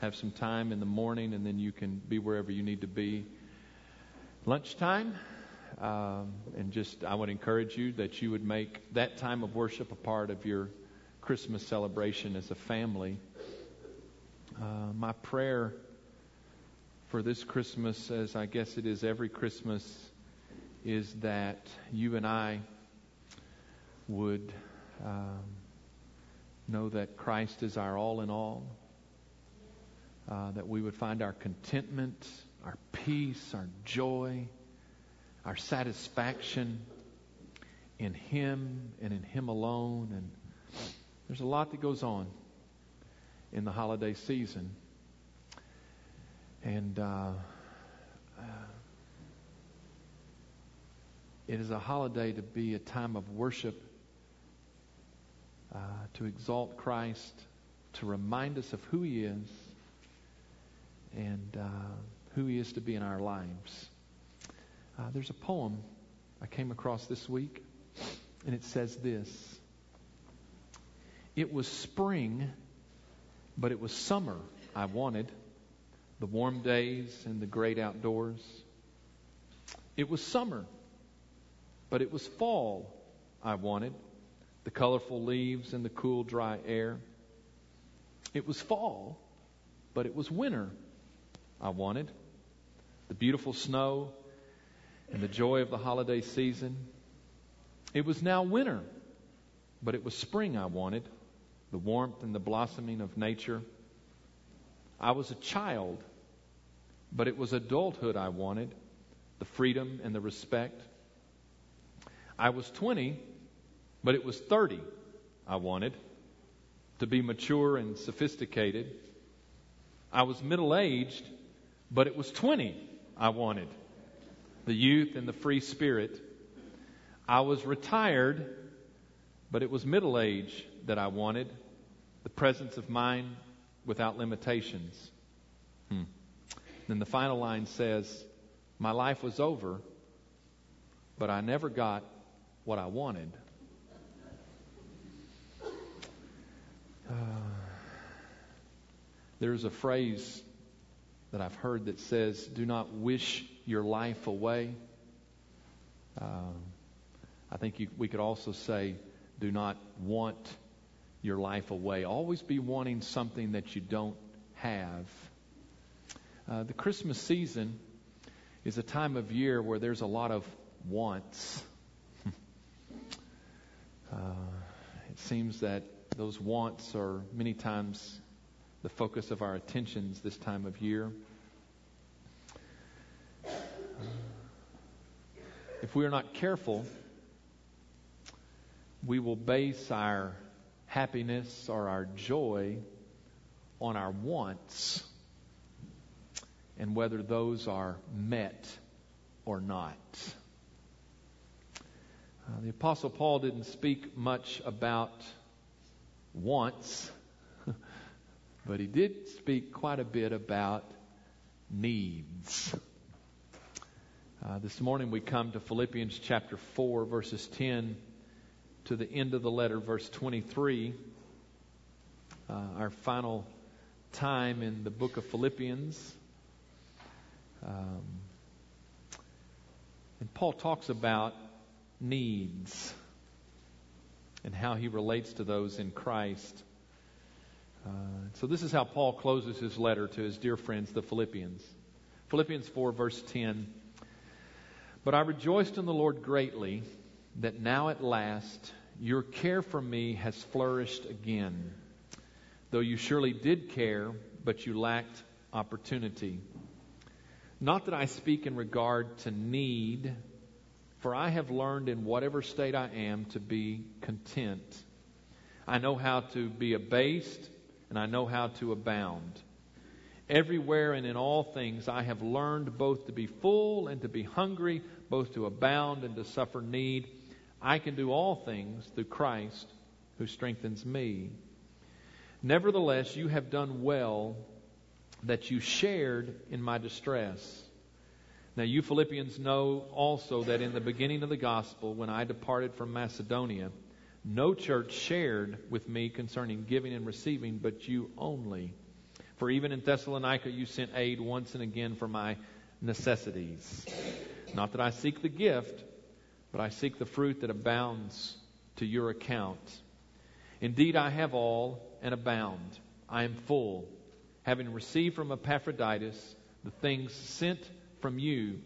have some time in the morning, and then you can be wherever you need to be. Lunchtime, um, and just I would encourage you that you would make that time of worship a part of your Christmas celebration as a family. Uh, my prayer for this Christmas, as I guess it is every Christmas, is that you and I would um, know that Christ is our all in all, uh, that we would find our contentment, our peace, our joy, our satisfaction in Him and in Him alone. And there's a lot that goes on in the holiday season. And uh, uh, it is a holiday to be a time of worship, uh, to exalt Christ, to remind us of who He is and uh, who He is to be in our lives. Uh, there's a poem I came across this week, and it says this It was spring, but it was summer I wanted the warm days and the great outdoors. It was summer, but it was fall I wanted, the colorful leaves and the cool, dry air. It was fall, but it was winter I wanted, the beautiful snow and the joy of the holiday season. It was now winter, but it was spring I wanted, the warmth and the blossoming of nature. I was a child, but it was adulthood I wanted, the freedom and the respect. I was 20, but it was 30 I wanted, to be mature and sophisticated. I was middle aged, but it was 20 I wanted, the youth and the free spirit. I was retired, but it was middle age that I wanted, the presence of mind without limitations. Hmm. Then the final line says, My life was over, but I never got what I wanted. Uh, there's a phrase that I've heard that says, Do not wish your life away. Uh, I think you, we could also say, Do not want your life away. Always be wanting something that you don't have. Uh, the Christmas season is a time of year where there's a lot of wants. uh, it seems that those wants are many times the focus of our attentions this time of year. If we are not careful, we will base our happiness or our joy on our wants and whether those are met or not. Uh, the Apostle Paul didn't speak much about wants, but he did speak quite a bit about needs. Uh, this morning we come to Philippians chapter 4, verses 10 to the end of the letter, verse 23. Uh, our final time in the book of Philippians. Um, and Paul talks about needs and how he relates to those in Christ. Uh, so, this is how Paul closes his letter to his dear friends, the Philippians. Philippians 4, verse 10. But I rejoiced in the Lord greatly that now at last your care for me has flourished again. Though you surely did care, but you lacked opportunity. Not that I speak in regard to need, for I have learned in whatever state I am to be content. I know how to be abased, and I know how to abound. Everywhere and in all things I have learned both to be full and to be hungry, both to abound and to suffer need. I can do all things through Christ who strengthens me. Nevertheless, you have done well that you shared in my distress. Now, you Philippians know also that in the beginning of the gospel, when I departed from Macedonia, no church shared with me concerning giving and receiving, but you only. For even in Thessalonica you sent aid once and again for my necessities. Not that I seek the gift, but I seek the fruit that abounds to your account. Indeed, I have all and abound. I am full, having received from Epaphroditus the things sent from you,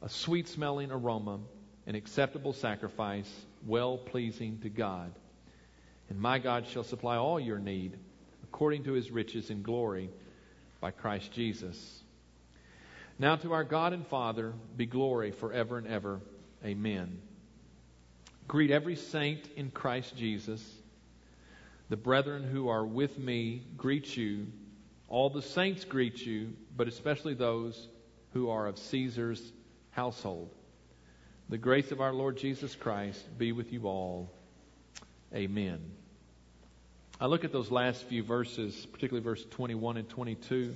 a sweet smelling aroma, an acceptable sacrifice, well pleasing to God. And my God shall supply all your need according to his riches in glory by Christ Jesus. Now to our God and Father be glory forever and ever. Amen. Greet every saint in Christ Jesus. The brethren who are with me greet you. All the saints greet you, but especially those who are of Caesar's household. The grace of our Lord Jesus Christ be with you all. Amen. I look at those last few verses, particularly verse 21 and 22,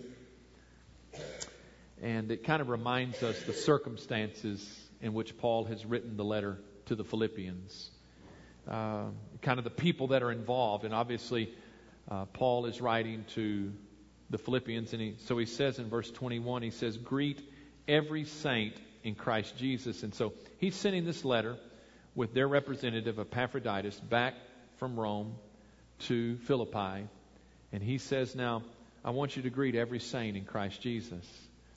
and it kind of reminds us the circumstances in which Paul has written the letter to the Philippians. Uh, kind of the people that are involved, and obviously uh, Paul is writing to the Philippians, and he, so he says in verse 21, he says, "Greet every saint in Christ Jesus." And so he's sending this letter with their representative Epaphroditus back from Rome to Philippi. And he says, Now, I want you to greet every saint in Christ Jesus.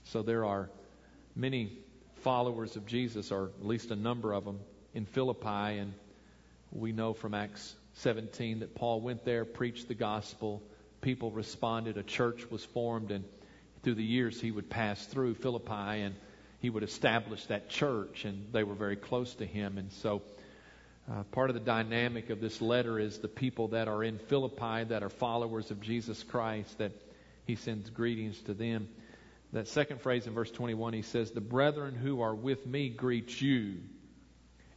So there are many followers of Jesus, or at least a number of them, in Philippi. And we know from Acts 17 that Paul went there, preached the gospel, people responded, a church was formed, and through the years he would pass through Philippi and he would establish that church, and they were very close to him. And so uh, part of the dynamic of this letter is the people that are in Philippi that are followers of Jesus Christ, that he sends greetings to them. That second phrase in verse 21, he says, The brethren who are with me greet you.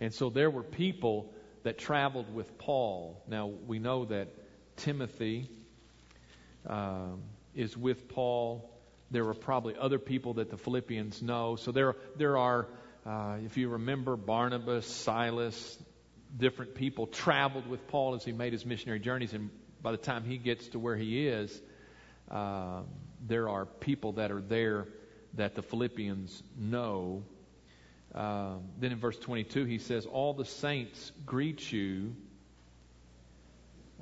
And so there were people that traveled with Paul. Now, we know that Timothy uh, is with Paul. There were probably other people that the Philippians know. So there, there are, uh, if you remember, Barnabas, Silas, different people traveled with Paul as he made his missionary journeys, and by the time he gets to where he is, uh, there are people that are there that the Philippians know. Uh, then in verse 22, he says, All the saints greet you,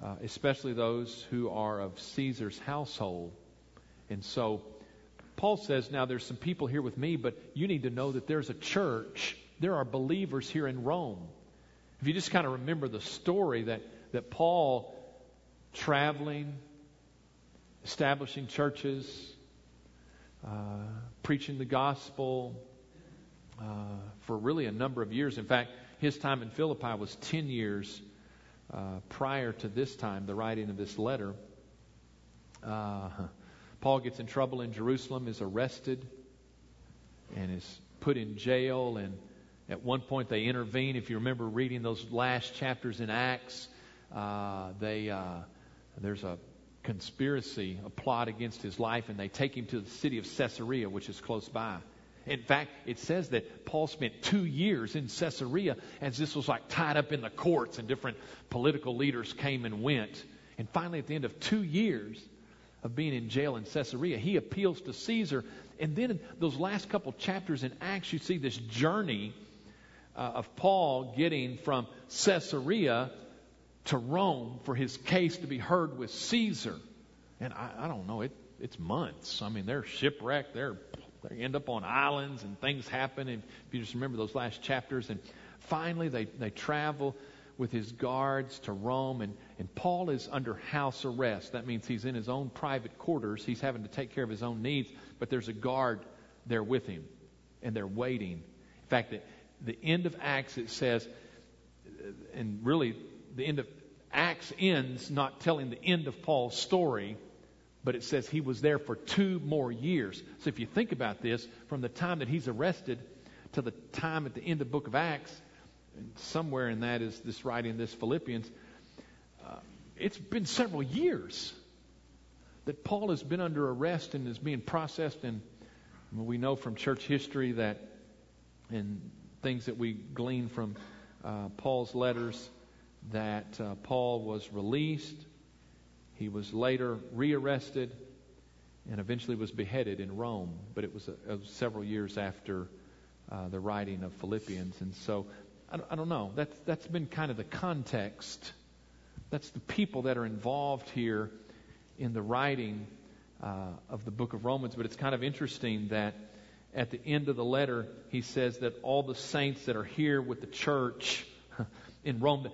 uh, especially those who are of Caesar's household. And so Paul says, Now there's some people here with me, but you need to know that there's a church. There are believers here in Rome. If you just kind of remember the story that, that Paul traveling, establishing churches, uh, preaching the gospel uh, for really a number of years. In fact, his time in Philippi was 10 years uh, prior to this time, the writing of this letter. Uh, Paul gets in trouble in Jerusalem, is arrested, and is put in jail and at one point, they intervene. If you remember reading those last chapters in Acts, uh, they uh, there's a conspiracy, a plot against his life, and they take him to the city of Caesarea, which is close by. In fact, it says that Paul spent two years in Caesarea as this was like tied up in the courts, and different political leaders came and went. And finally, at the end of two years of being in jail in Caesarea, he appeals to Caesar. And then in those last couple chapters in Acts, you see this journey uh, of Paul getting from Caesarea to Rome for his case to be heard with Caesar. And I, I don't know, it, it's months. I mean, they're shipwrecked. They're, they end up on islands and things happen. And if you just remember those last chapters. And finally, they, they travel with his guards to Rome. And, and Paul is under house arrest. That means he's in his own private quarters. He's having to take care of his own needs. But there's a guard there with him. And they're waiting. In fact, the end of Acts, it says, and really the end of Acts ends not telling the end of Paul's story, but it says he was there for two more years. So if you think about this, from the time that he's arrested to the time at the end of the book of Acts, somewhere in that is this writing, this Philippians, uh, it's been several years that Paul has been under arrest and is being processed. And we know from church history that and things that we glean from uh, Paul's letters that uh, Paul was released. He was later rearrested. and eventually was beheaded in Rome. But it was, it was several years after uh, the writing of Philippians. And so, I don't, know. That's, that's been kind of the context. That's the people that are involved here in the writing uh, of the book of Romans. But it's kind of interesting that at the end of the letter, he says that all the saints that are here with the church in Rome,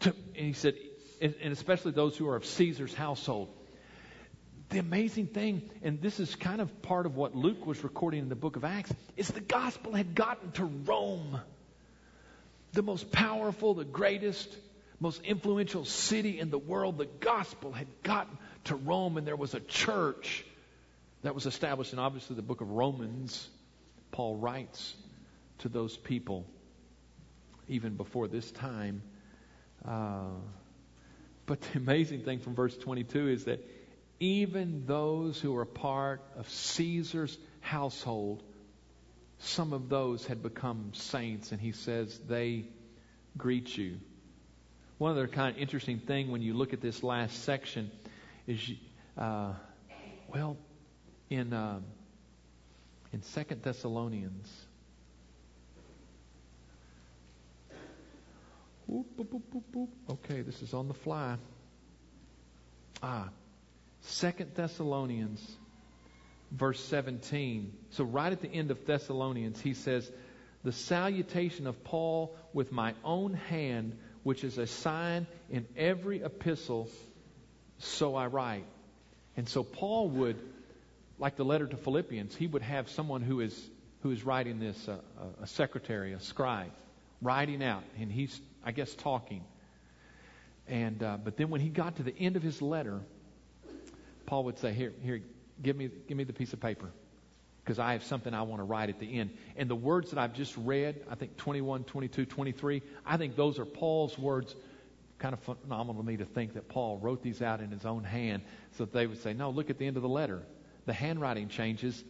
and he said, and especially those who are of Caesar's household. The amazing thing, and this is kind of part of what Luke was recording in the book of Acts, is the gospel had gotten to Rome. The most powerful, the greatest, most influential city in the world. The gospel had gotten to Rome, and there was a church that was established. And obviously, the book of Romans, Paul writes to those people even before this time. Uh, but the amazing thing from verse 22 is that even those who were part of Caesar's household, some of those had become saints, and he says they greet you. One other kind of interesting thing when you look at this last section is, uh, well, in uh, in Second Thessalonians. Okay, this is on the fly. Ah, Second Thessalonians, verse 17. So, right at the end of Thessalonians, he says, The salutation of Paul with my own hand, which is a sign in every epistle, so I write. And so, Paul would, like the letter to Philippians, he would have someone who is, who is writing this, uh, a secretary, a scribe, writing out, and he's, I guess, talking. And, uh, but then when he got to the end of his letter, Paul would say, Here, here, give me, give me the piece of paper because I have something I want to write at the end. And the words that I've just read, I think 21, 22, 23, I think those are Paul's words. Kind of phenomenal to me to think that Paul wrote these out in his own hand so that they would say, No, look at the end of the letter. The handwriting changes.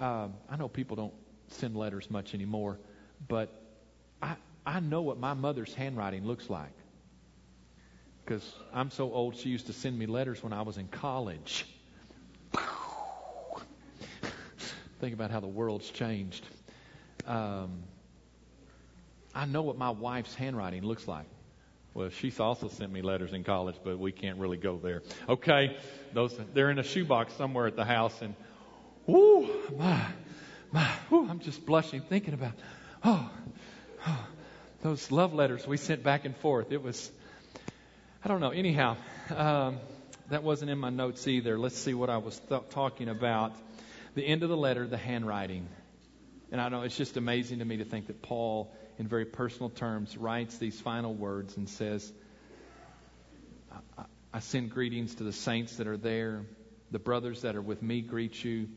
Um, I know people don't send letters much anymore, but I, I know what my mother's handwriting looks like because I'm so old, she used to send me letters when I was in college. Think about how the world's changed. Um, I know what my wife's handwriting looks like. Well, she's also sent me letters in college, but we can't really go there. Okay, those they're in a shoebox somewhere at the house, and whoo, my, my, whoo, I'm just blushing thinking about, oh, oh, those love letters we sent back and forth. It was I don't know. Anyhow, um, that wasn't in my notes either. Let's see what I was th- talking about. The end of the letter, the handwriting. And I know it's just amazing to me to think that Paul, in very personal terms, writes these final words and says, I, I send greetings to the saints that are there. The brothers that are with me greet you.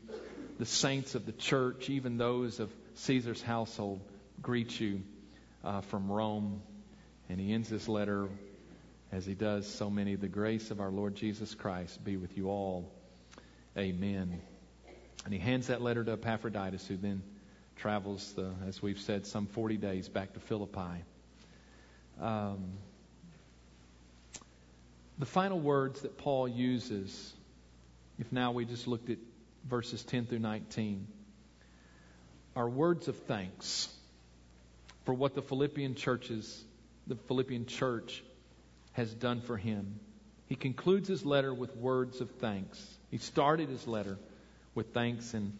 The saints of the church, even those of Caesar's household, greet you uh, from Rome. And he ends this letter as he does so many. The grace of our Lord Jesus Christ be with you all. Amen. And he hands that letter to Epaphroditus, who then travels, the, as we've said, some 40 days back to Philippi. Um, the final words that Paul uses, if now we just looked at verses 10 through 19, are words of thanks for what the Philippian churches, the Philippian church has done for him. He concludes his letter with words of thanks. He started his letter with thanks in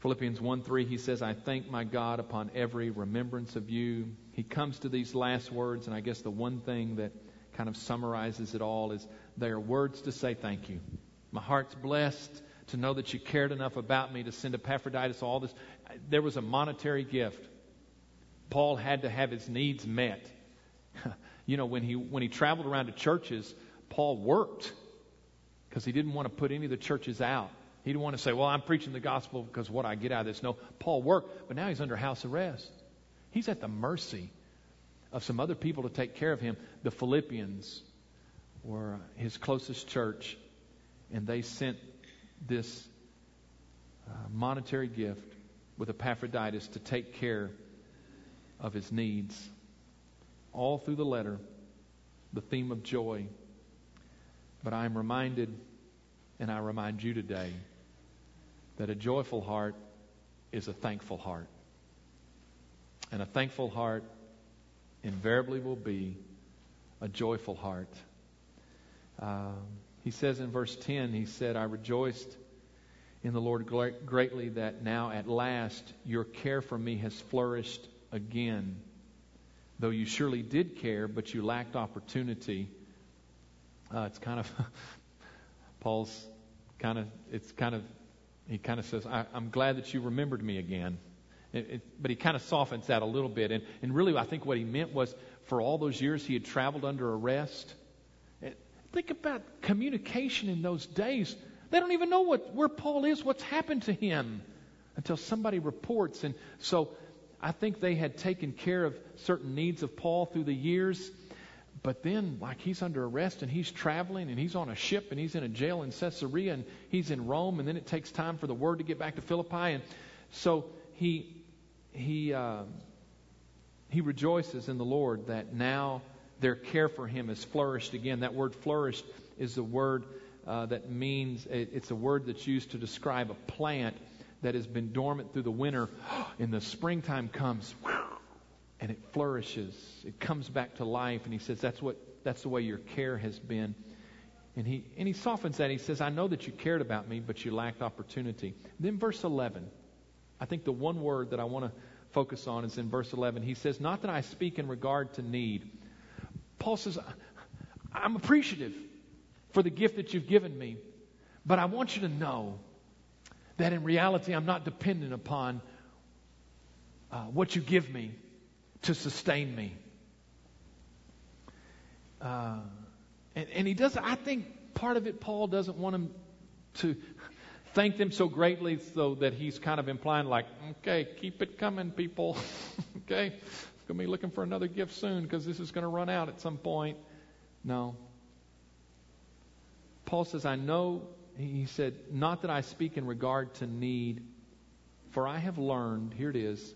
Philippians 1 3. He says, I thank my God upon every remembrance of you. He comes to these last words, and I guess the one thing that kind of summarizes it all is they are words to say thank you. My heart's blessed to know that you cared enough about me to send Epaphroditus all this. There was a monetary gift. Paul had to have his needs met. you know, when he, when he traveled around to churches, Paul worked because he didn't want to put any of the churches out. He didn't want to say, well, I'm preaching the gospel because what I get out of this. No, Paul worked, but now he's under house arrest. He's at the mercy of some other people to take care of him. The Philippians were his closest church, and they sent this uh, monetary gift with Epaphroditus to take care of his needs all through the letter the theme of joy. But I am reminded, and I remind you today, that a joyful heart is a thankful heart. And a thankful heart invariably will be a joyful heart. Um, he says in verse 10, he said, I rejoiced in the Lord greatly that now at last your care for me has flourished again. Though you surely did care, but you lacked opportunity. Uh, it's kind of, Paul's kind of, it's kind of, he kind of says, I, am glad that you remembered me again. It, it, but he kind of softens that a little bit. And, and really, I think what he meant was for all those years he had traveled under arrest. Eh, think about communication in those days. They don't even know what, where Paul is, what's happened to him until somebody reports. And so I think they had taken care of certain needs of Paul through the years. But then, like, he's under arrest and he's traveling and he's on a ship and he's in a jail in Caesarea and he's in Rome and then it takes time for the word to get back to Philippi. And so he, he, uh, he rejoices in the Lord that now their care for him has flourished again. That word flourished is the word uh, that means it's a word that's used to describe a plant that has been dormant through the winter, and the springtime comes, and it flourishes. It comes back to life, and he says that's what that's the way your care has been. And he and he softens that. He says, "I know that you cared about me, but you lacked opportunity." Then verse 11, I think the one word that I want to focus on is in verse 11. He says, "Not that I speak in regard to need." Paul says, "I'm appreciative." for the gift that you've given me. But I want you to know that in reality, I'm not dependent upon uh, what you give me to sustain me. Uh, and, and he does, I think part of it, Paul doesn't want him to thank them so greatly so that he's kind of implying, like, okay, keep it coming, people. okay? Going to be looking for another gift soon because this is going to run out at some point. No. Paul says, I know, he said, not that I speak in regard to need, for I have learned, here it is,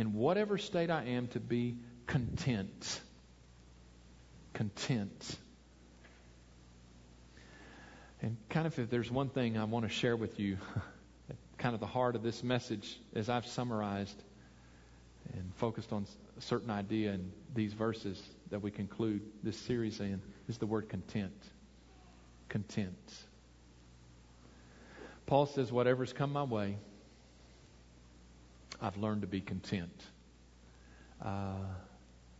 in whatever state I am to be content. Content. And kind of if there's one thing I want to share with you, kind of the heart of this message as I've summarized and focused on a certain idea in these verses that we conclude this series in, is the word content content. Paul says, Whatever's come my way, I've learned to be content. Uh,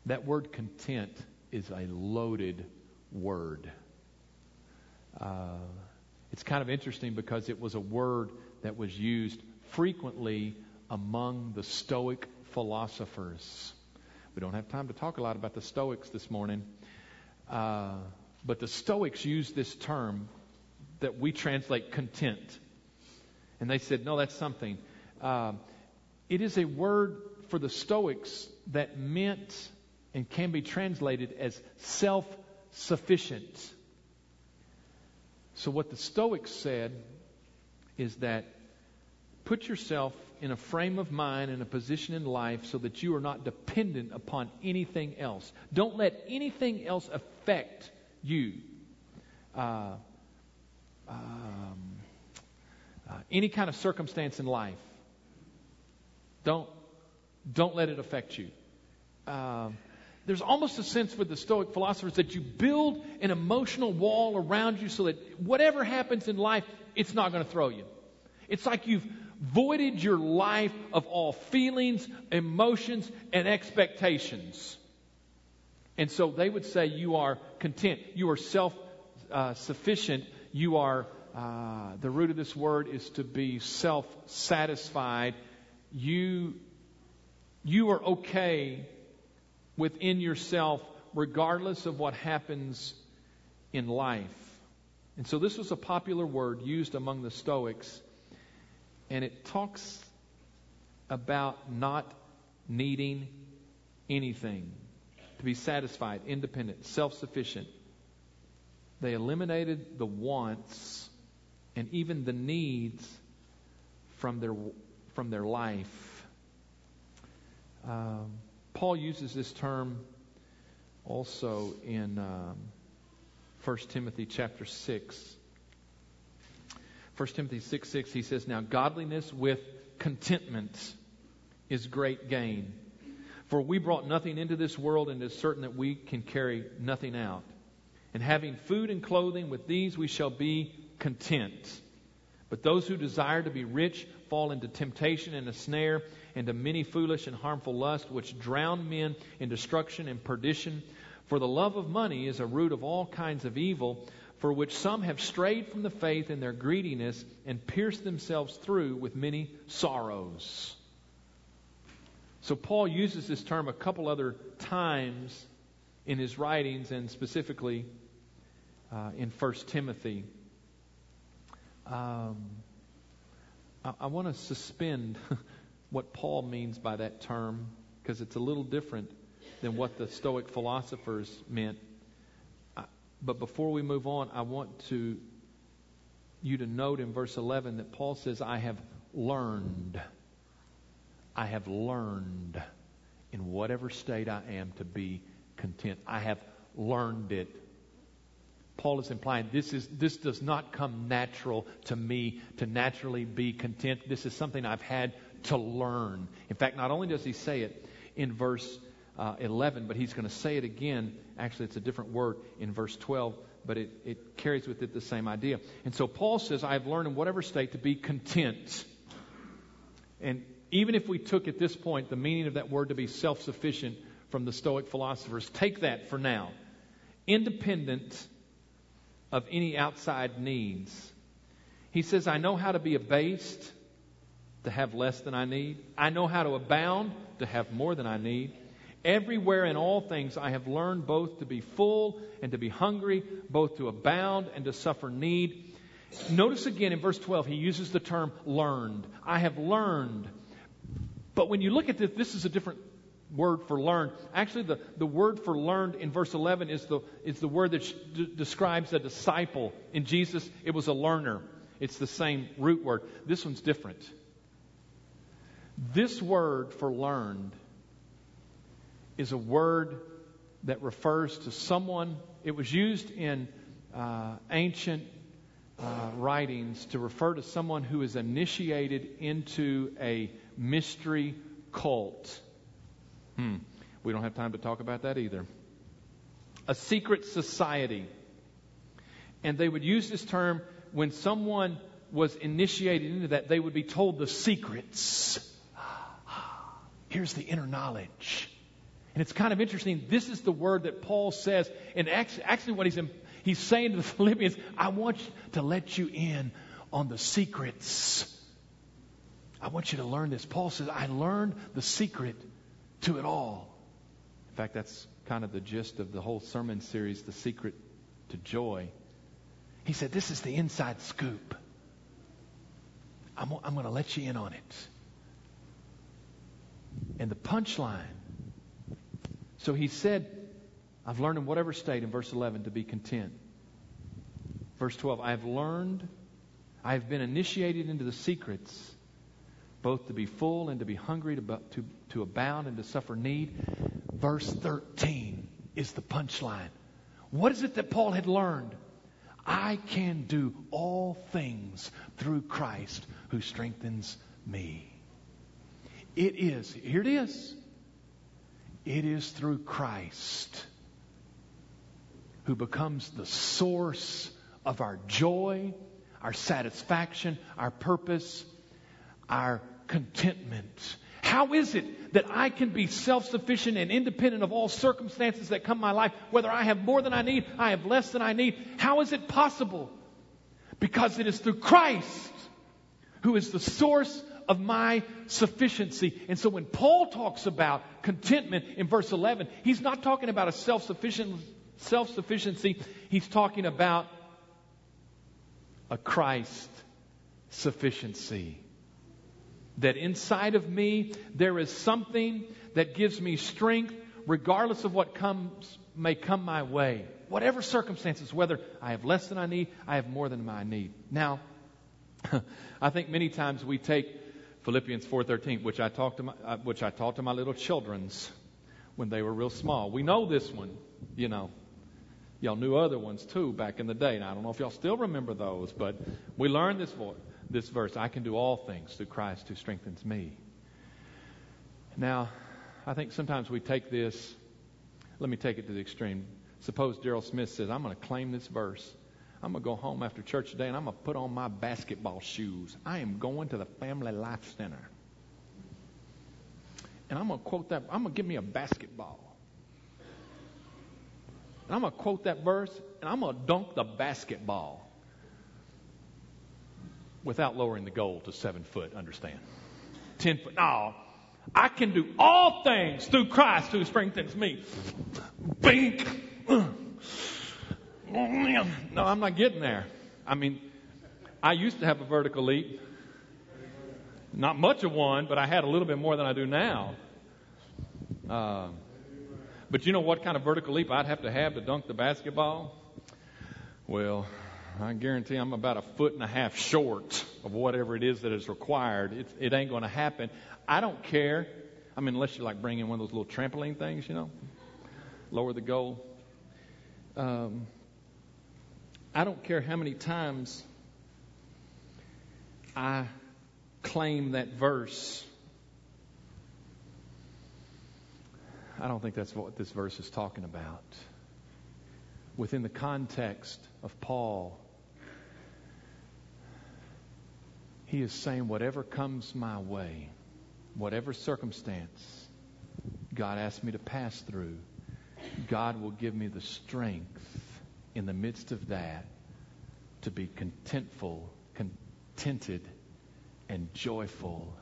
that word content is a loaded word. Uh, it's kind of interesting because it was a word that was used frequently among the Stoic philosophers. We don't have time to talk a lot about the Stoics this morning. Uh, but the Stoics used this term that we translate content. And they said, no, that's something. Uh, it is a word for the Stoics that meant and can be translated as self sufficient. So, what the Stoics said is that put yourself in a frame of mind and a position in life so that you are not dependent upon anything else. Don't let anything else affect you. Uh, um, uh, any kind of circumstance in life. Don't don't let it affect you. Um, there's almost a sense with the Stoic philosophers that you build an emotional wall around you so that whatever happens in life, it's not going to throw you. It's like you've voided your life of all feelings, emotions, and expectations. And so they would say you are content. You are self uh, sufficient. You are, uh, the root of this word is to be self satisfied. You, you are okay within yourself regardless of what happens in life. And so this was a popular word used among the Stoics. And it talks about not needing anything to be satisfied, independent, self sufficient. They eliminated the wants and even the needs from their, from their life. Um, Paul uses this term also in um, 1 Timothy chapter 6. 1 Timothy 6 6, he says, Now godliness with contentment is great gain. For we brought nothing into this world, and it is certain that we can carry nothing out. And having food and clothing, with these we shall be content. But those who desire to be rich fall into temptation and a snare, into many foolish and harmful lusts, which drown men in destruction and perdition. For the love of money is a root of all kinds of evil, for which some have strayed from the faith in their greediness and pierced themselves through with many sorrows. So Paul uses this term a couple other times in his writings, and specifically uh, in 1 Timothy. Um, I, want to suspend what Paul means by that term because it's a little different than what the Stoic philosophers meant. but before we move on, I want to you to note in verse 11 that Paul says, "I have learned." I have learned in whatever state I am to be content. I have learned it. Paul is implying this is this does not come natural to me to naturally be content. This is something I've had to learn. In fact, not only does he say it in verse uh, 11, but he's going to say it again. Actually, it's a different word in verse 12, but it, it carries with it the same idea. And so Paul says, I have learned in whatever state to be content. And even if we took at this point the meaning of that word to be self sufficient from the Stoic philosophers, take that for now. Independent of any outside needs. He says, I know how to be abased, to have less than I need. I know how to abound, to have more than I need. Everywhere in all things I have learned both to be full and to be hungry, both to abound and to suffer need. Notice again in verse 12, he uses the term learned. I have learned. But when you look at this, this is a different word for learned. Actually, the, the word for learned in verse 11 is the, is the word that d- describes a disciple. In Jesus, it was a learner. It's the same root word. This one's different. This word for learned is a word that refers to someone, it was used in uh, ancient uh, writings to refer to someone who is initiated into a mystery cult. Hmm. We don't have time to talk about that either. A secret society. And they would use this term when someone was initiated into that, they would be told the secrets. Here's the inner knowledge. And it's kind of interesting. This is the word that Paul says. And actually, actually what he's, he's saying to the Philippians, I want to let you in on the secrets. I want you to learn this. Paul says, I learned the secret to it all. In fact, that's kind of the gist of the whole sermon series, The Secret to Joy. He said, This is the inside scoop. I'm, I'm going to let you in on it. And the punchline. So he said, I've learned in whatever state, in verse 11, to be content. Verse 12, I have learned, I have been initiated into the secrets, both to be full and to be hungry, to, to, to abound and to suffer need. Verse 13 is the punchline. What is it that Paul had learned? I can do all things through Christ who strengthens me. It is, here it is. It is through Christ who becomes the source of our joy, our satisfaction, our purpose, our contentment. How is it that I can be self sufficient and independent of all circumstances that come my life, whether I have more than I need, I have less than I need? How is it possible? Because it is through Christ who is the source of my sufficiency. And so when Paul talks about contentment in verse 11, he's not talking about a self-sufficient self sufficiency, he's talking about a Christ sufficiency that inside of me there is something that gives me strength regardless of what comes may come my way. Whatever circumstances whether i have less than i need i have more than i need. Now i think many times we take philippians 4.13 which i talked to my, uh, which i taught to my little children's when they were real small. We know this one you know. Y'all knew other ones too back in the day. Now, I don't know if y'all still remember those, but we learned this, this verse I can do all things through Christ who strengthens me. Now, I think sometimes we take this, let me take it to the extreme. Suppose Gerald Smith says, I'm going to claim this verse. I'm going to go home after church today and I'm going to put on my basketball shoes. I am going to the Family Life Center. And I'm going to quote that. I'm going to give me a basketball. And I'm going to quote that verse and I'm going to dunk the basketball without lowering the goal to seven foot, understand? Ten foot. No. I can do all things through Christ who strengthens me. Bink. No, I'm not getting there. I mean, I used to have a vertical leap. Not much of one, but I had a little bit more than I do now. Uh, but you know what kind of vertical leap I'd have to have to dunk the basketball? Well, I guarantee I'm about a foot and a half short of whatever it is that is required. It, it ain't going to happen. I don't care. I mean, unless you like bring in one of those little trampoline things, you know, lower the goal. Um, I don't care how many times I claim that verse. I don't think that's what this verse is talking about. Within the context of Paul, he is saying, whatever comes my way, whatever circumstance God asks me to pass through, God will give me the strength in the midst of that to be contentful, contented, and joyful,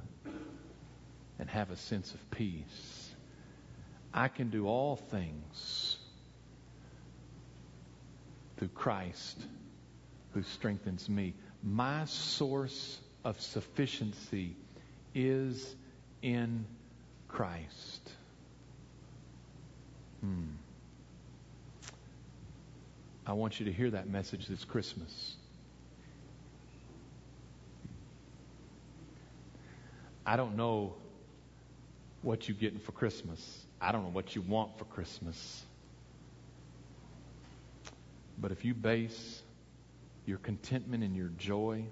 and have a sense of peace. I can do all things through Christ who strengthens me. My source of sufficiency is in Christ. Hmm. I want you to hear that message this Christmas. I don't know what you're getting for Christmas. I don't know what you want for Christmas. But if you base your contentment and your joy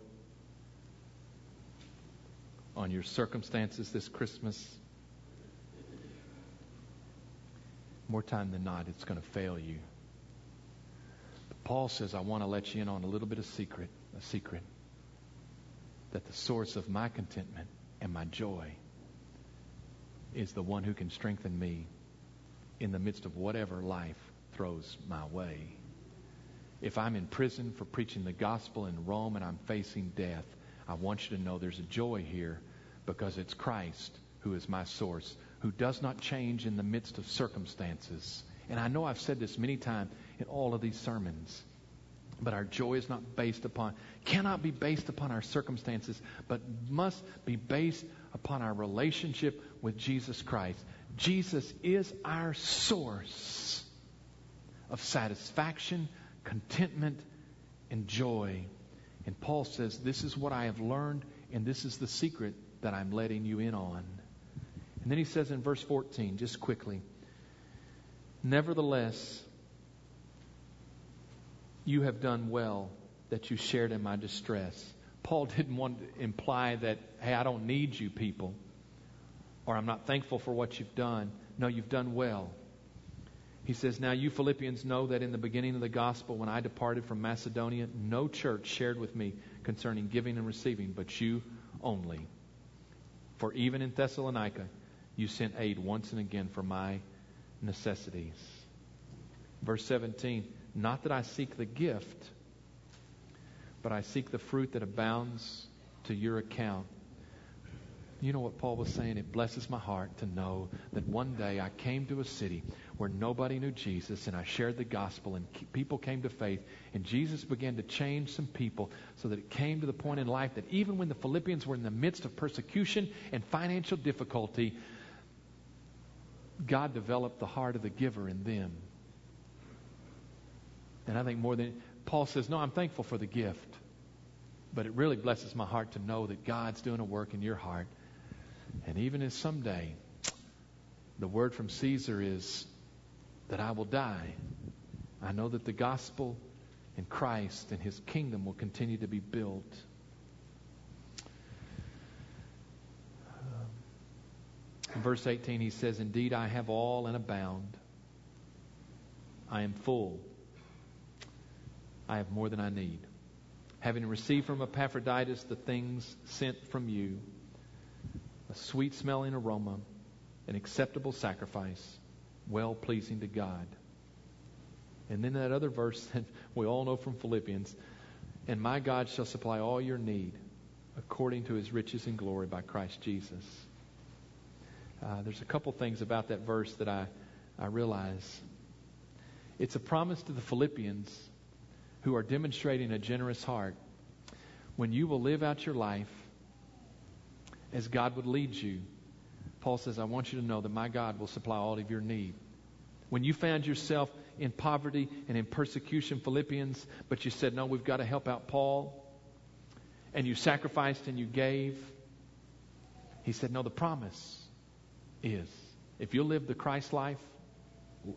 on your circumstances this Christmas, more time than not, it's going to fail you. But Paul says, I want to let you in on a little bit of secret, a secret, that the source of my contentment and my joy is the one who can strengthen me in the midst of whatever life throws my way. If I'm in prison for preaching the gospel in Rome and I'm facing death, I want you to know there's a joy here because it's Christ who is my source, who does not change in the midst of circumstances. And I know I've said this many times in all of these sermons. But our joy is not based upon, cannot be based upon our circumstances, but must be based upon our relationship with Jesus Christ. Jesus is our source of satisfaction, contentment, and joy. And Paul says, This is what I have learned, and this is the secret that I'm letting you in on. And then he says in verse 14, just quickly, Nevertheless, you have done well that you shared in my distress. Paul didn't want to imply that, hey, I don't need you people, or I'm not thankful for what you've done. No, you've done well. He says, Now you Philippians know that in the beginning of the gospel, when I departed from Macedonia, no church shared with me concerning giving and receiving, but you only. For even in Thessalonica, you sent aid once and again for my necessities. Verse 17 Not that I seek the gift, but I seek the fruit that abounds to your account. You know what Paul was saying? It blesses my heart to know that one day I came to a city where nobody knew Jesus and I shared the gospel and people came to faith and Jesus began to change some people so that it came to the point in life that even when the Philippians were in the midst of persecution and financial difficulty, God developed the heart of the giver in them. And I think more than Paul says, No, I'm thankful for the gift. But it really blesses my heart to know that God's doing a work in your heart. And even if someday the word from Caesar is that I will die, I know that the gospel and Christ and his kingdom will continue to be built. In verse 18, he says, Indeed, I have all and abound. I am full. I have more than I need. Having received from Epaphroditus the things sent from you, sweet smelling aroma, an acceptable sacrifice, well pleasing to God. And then that other verse that we all know from Philippians, and my God shall supply all your need according to his riches and glory by Christ Jesus. Uh, there's a couple things about that verse that I, I realize. It's a promise to the Philippians who are demonstrating a generous heart. When you will live out your life as God would lead you, Paul says, I want you to know that my God will supply all of your need. When you found yourself in poverty and in persecution, Philippians, but you said, No, we've got to help out Paul, and you sacrificed and you gave, he said, No, the promise is. If you live the Christ life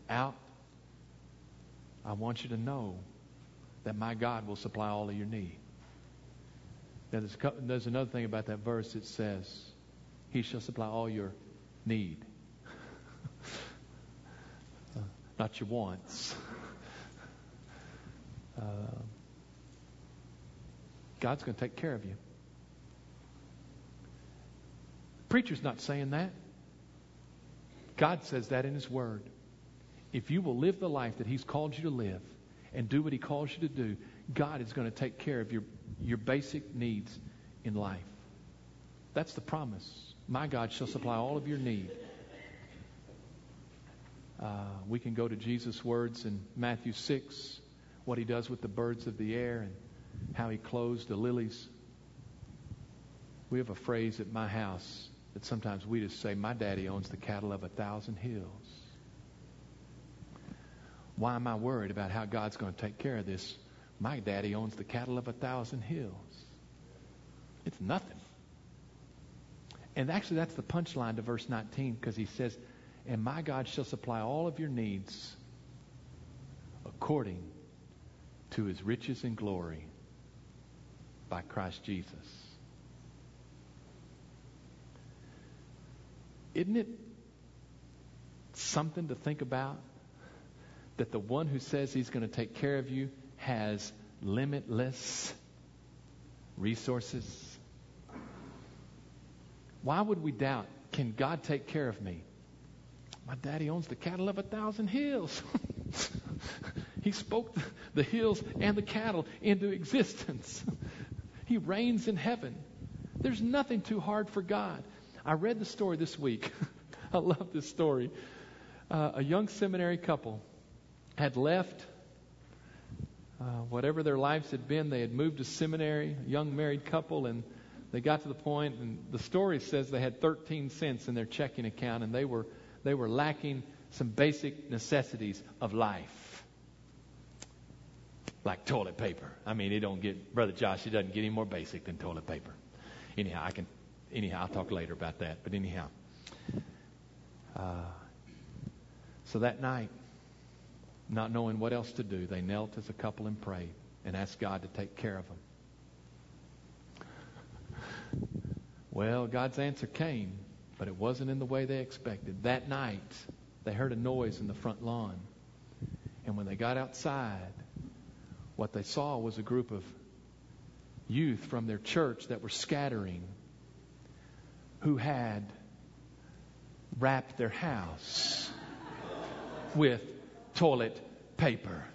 out, I want you to know that my God will supply all of your need. Now, there's, there's another thing about that verse. It says, He shall supply all your need. not your wants. Uh, God's going to take care of you. Preacher's not saying that. God says that in His Word. If you will live the life that He's called you to live and do what He calls you to do, God is going to take care of your, your basic needs in life. That's the promise. My God shall supply all of your need. Uh, we can go to Jesus' words in Matthew 6, what he does with the birds of the air and how he clothes the lilies. We have a phrase at my house that sometimes we just say, My daddy owns the cattle of a thousand hills. Why am I worried about how God's going to take care of this? My daddy owns the cattle of a thousand hills. It's nothing. And actually, that's the punchline to verse 19 because he says, And my God shall supply all of your needs according to his riches and glory by Christ Jesus. Isn't it something to think about that the one who says he's going to take care of you has limitless resources? Why would we doubt? Can God take care of me? My daddy owns the cattle of a thousand hills. he spoke the hills and the cattle into existence. he reigns in heaven. There's nothing too hard for God. I read the story this week. I love this story. Uh, a young seminary couple had left uh, whatever their lives had been. They had moved to seminary, a young married couple, and they got to the point, and the story says they had 13 cents in their checking account, and they were they were lacking some basic necessities of life, like toilet paper. I mean, it don't get brother Josh. It doesn't get any more basic than toilet paper. Anyhow, I can anyhow, I'll talk later about that. But anyhow, uh, so that night, not knowing what else to do, they knelt as a couple and prayed and asked God to take care of them. Well, God's answer came, but it wasn't in the way they expected. That night, they heard a noise in the front lawn. And when they got outside, what they saw was a group of youth from their church that were scattering who had wrapped their house with toilet paper.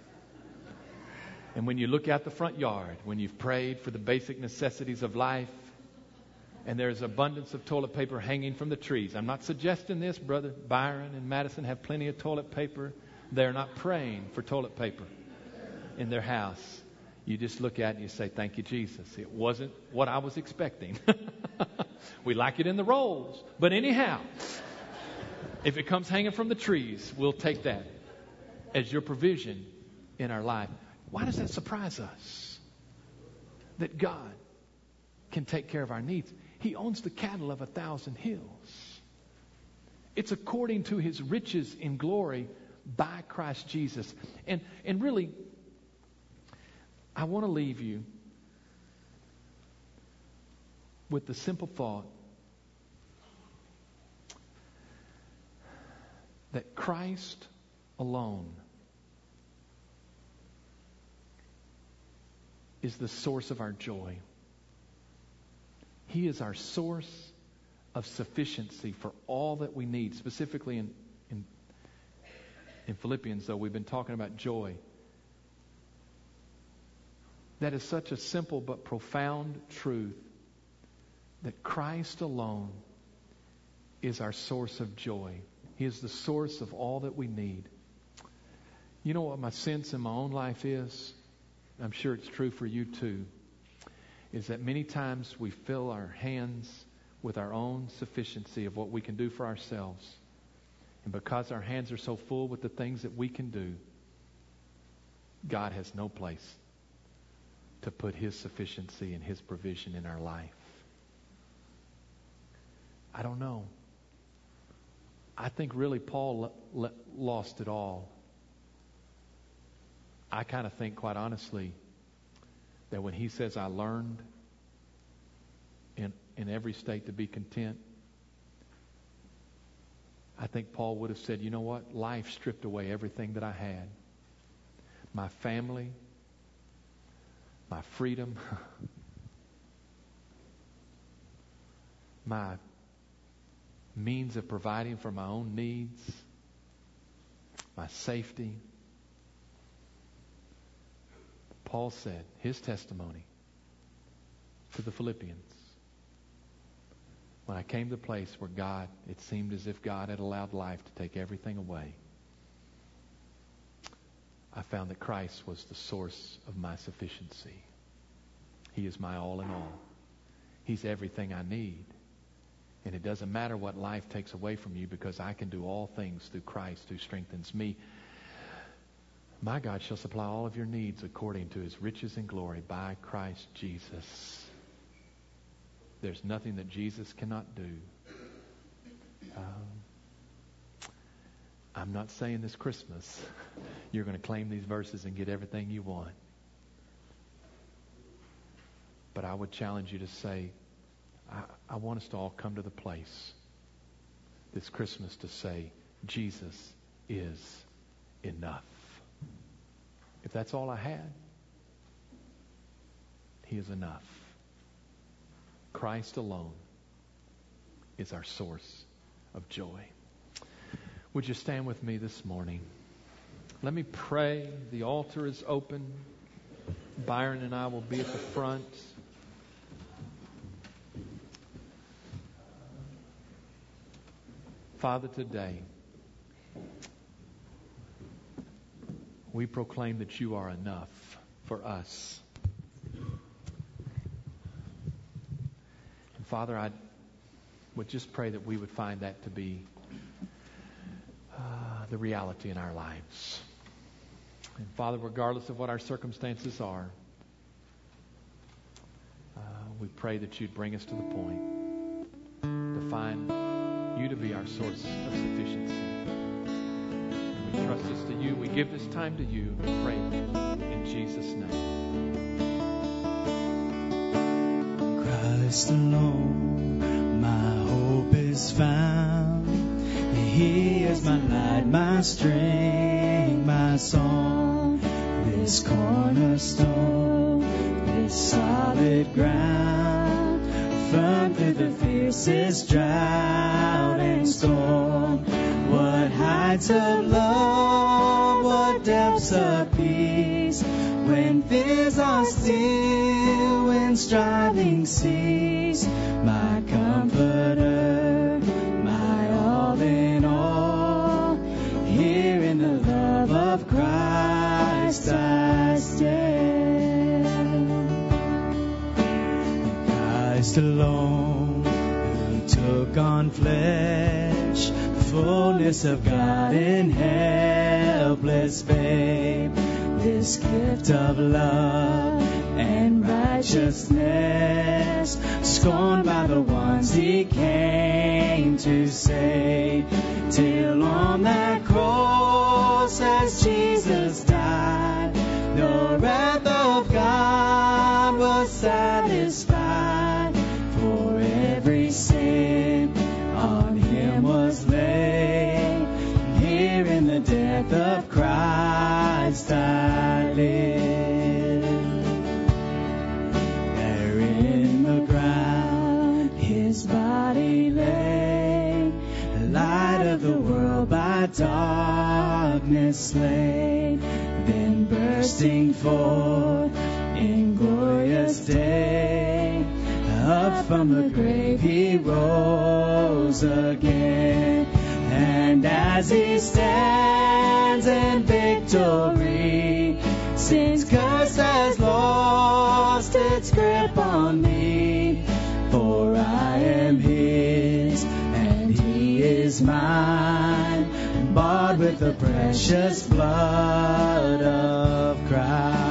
And when you look out the front yard, when you've prayed for the basic necessities of life, and there's abundance of toilet paper hanging from the trees. I'm not suggesting this, brother. Byron and Madison have plenty of toilet paper. They're not praying for toilet paper in their house. You just look at it and you say, Thank you, Jesus. It wasn't what I was expecting. We like it in the rolls. But anyhow, if it comes hanging from the trees, we'll take that as your provision in our life. Why does that surprise us? That God can take care of our needs. He owns the cattle of a thousand hills. It's according to his riches in glory by Christ Jesus. And, and really, I want to leave you with the simple thought that Christ alone is the source of our joy. He is our source of sufficiency for all that we need. Specifically in, in, in Philippians, though, we've been talking about joy. That is such a simple but profound truth that Christ alone is our source of joy. He is the source of all that we need. You know what my sense in my own life is? I'm sure it's true for you too. Is that many times we fill our hands with our own sufficiency of what we can do for ourselves. And because our hands are so full with the things that we can do, God has no place to put His sufficiency and His provision in our life. I don't know. I think really Paul lost it all. I kind of think, quite honestly, that when he says, I learned in, in every state to be content, I think Paul would have said, you know what? Life stripped away everything that I had. My family, my freedom, my means of providing for my own needs, my safety. Paul said, his testimony to the Philippians. When I came to the place where God, it seemed as if God had allowed life to take everything away, I found that Christ was the source of my sufficiency. He is my all in all. He's everything I need. And it doesn't matter what life takes away from you because I can do all things through Christ who strengthens me. My God shall supply all of your needs according to his riches and glory by Christ Jesus. There's nothing that Jesus cannot do. Um, I'm not saying this Christmas you're going to claim these verses and get everything you want. But I would challenge you to say, I, I want us to all come to the place this Christmas to say, Jesus is enough. If that's all I had, He is enough. Christ alone is our source of joy. Would you stand with me this morning? Let me pray. The altar is open. Byron and I will be at the front. Father, today, we proclaim that you are enough for us. And Father, I would just pray that we would find that to be uh, the reality in our lives. And Father, regardless of what our circumstances are, uh, we pray that you'd bring us to the point to find you to be our source of sufficiency. And to you. We give this time to you. We pray in Jesus' name. Christ alone, my hope is found. He is my light, my strength, my song. This cornerstone, this solid ground, firm through the fiercest drought and storm. What heights of love, depths of peace, when fears are still, when striving cease, my comforter, my all in all, here in the love of Christ I stand. Christ alone, who took on flesh, fullness of God in helpless babe, this gift of love and righteousness scorned by the ones he came to save. Till on that cross, as Jesus died, the wrath of God darkness slain, then bursting forth in glorious day, up from the grave he rose again. And as he stands in victory, sin's curse has lost its grip on me. For I am his, and he is mine, bought with the precious blood of Christ.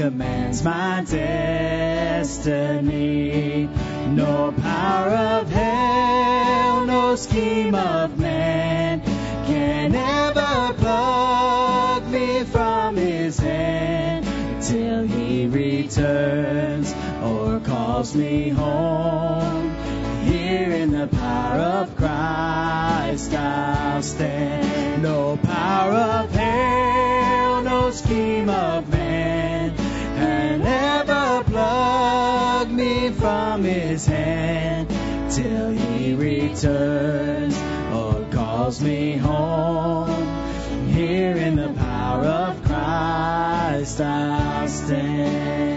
Commands my destiny. No power of hell, no scheme of man can ever pluck me from his hand till he returns or calls me home. His hand till he returns or calls me home. Here in the power of Christ I'll stand.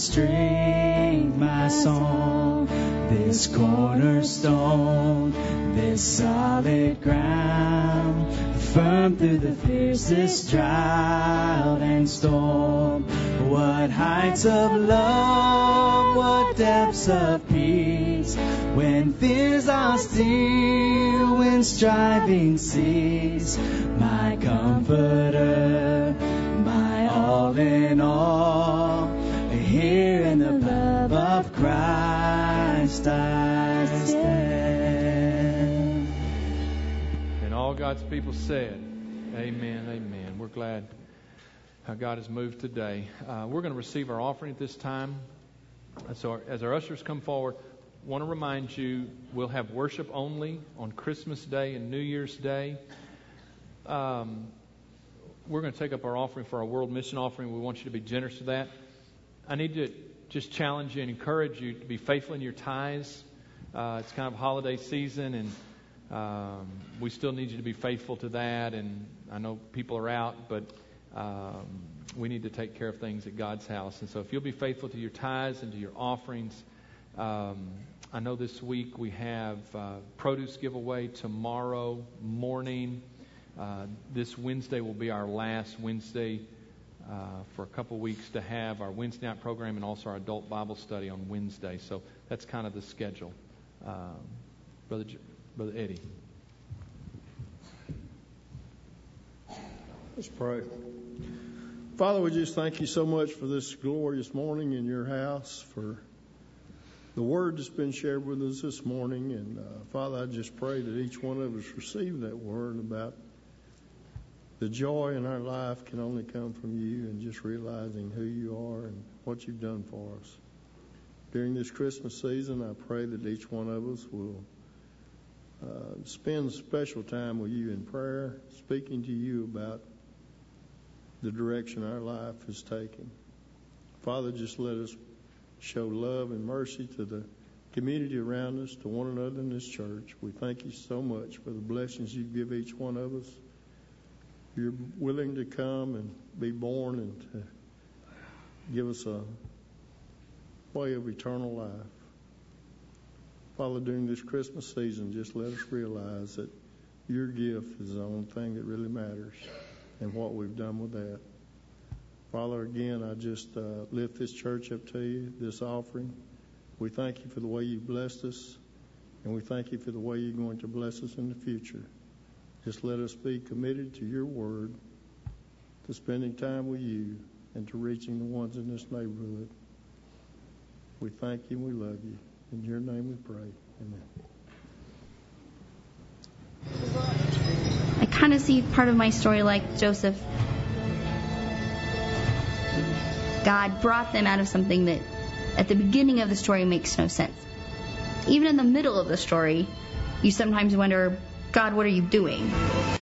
Strength, my song. This cornerstone, this solid ground, firm through the fiercest trial and storm. What heights of love, what depths of peace, when fears are still, when striving cease, my comforter, my all in all, Christ I stand. And all God's people said, Amen, amen. We're glad how God has moved today. Uh, we're going to receive our offering at this time. So, our, as our ushers come forward, want to remind you we'll have worship only on Christmas Day and New Year's Day. Um, we're going to take up our offering for our World Mission Offering. We want you to be generous to that. I need to just challenge you and encourage you to be faithful in your tithes. Uh, it's kind of holiday season, and um, we still need you to be faithful to that. And I know people are out, but um, we need to take care of things at God's house. And so if you'll be faithful to your tithes and to your offerings, um, I know this week we have uh, produce giveaway tomorrow morning. Uh, this Wednesday will be our last Wednesday uh, for a couple weeks to have our Wednesday night program and also our adult Bible study on Wednesday. So that's kind of the schedule. Um, Brother, Brother Eddie. Let's pray. Father, we just thank you so much for this glorious morning in your house, for the word that's been shared with us this morning. And uh, Father, I just pray that each one of us receive that word about the joy in our life can only come from you and just realizing who you are and what you've done for us. During this Christmas season, I pray that each one of us will uh, spend special time with you in prayer, speaking to you about the direction our life is taking. Father, just let us show love and mercy to the community around us, to one another in this church. We thank you so much for the blessings you give each one of us. You're willing to come and be born and to give us a way of eternal life. Father, during this Christmas season, just let us realize that your gift is the only thing that really matters and what we've done with that. Father, again, I just uh, lift this church up to you, this offering. We thank you for the way you blessed us, and we thank you for the way you're going to bless us in the future. Just let us be committed to your word, to spending time with you, and to reaching the ones in this neighborhood. We thank you and we love you. In your name we pray. Amen. I kind of see part of my story like Joseph. God brought them out of something that at the beginning of the story makes no sense. Even in the middle of the story, you sometimes wonder, God, what are you doing?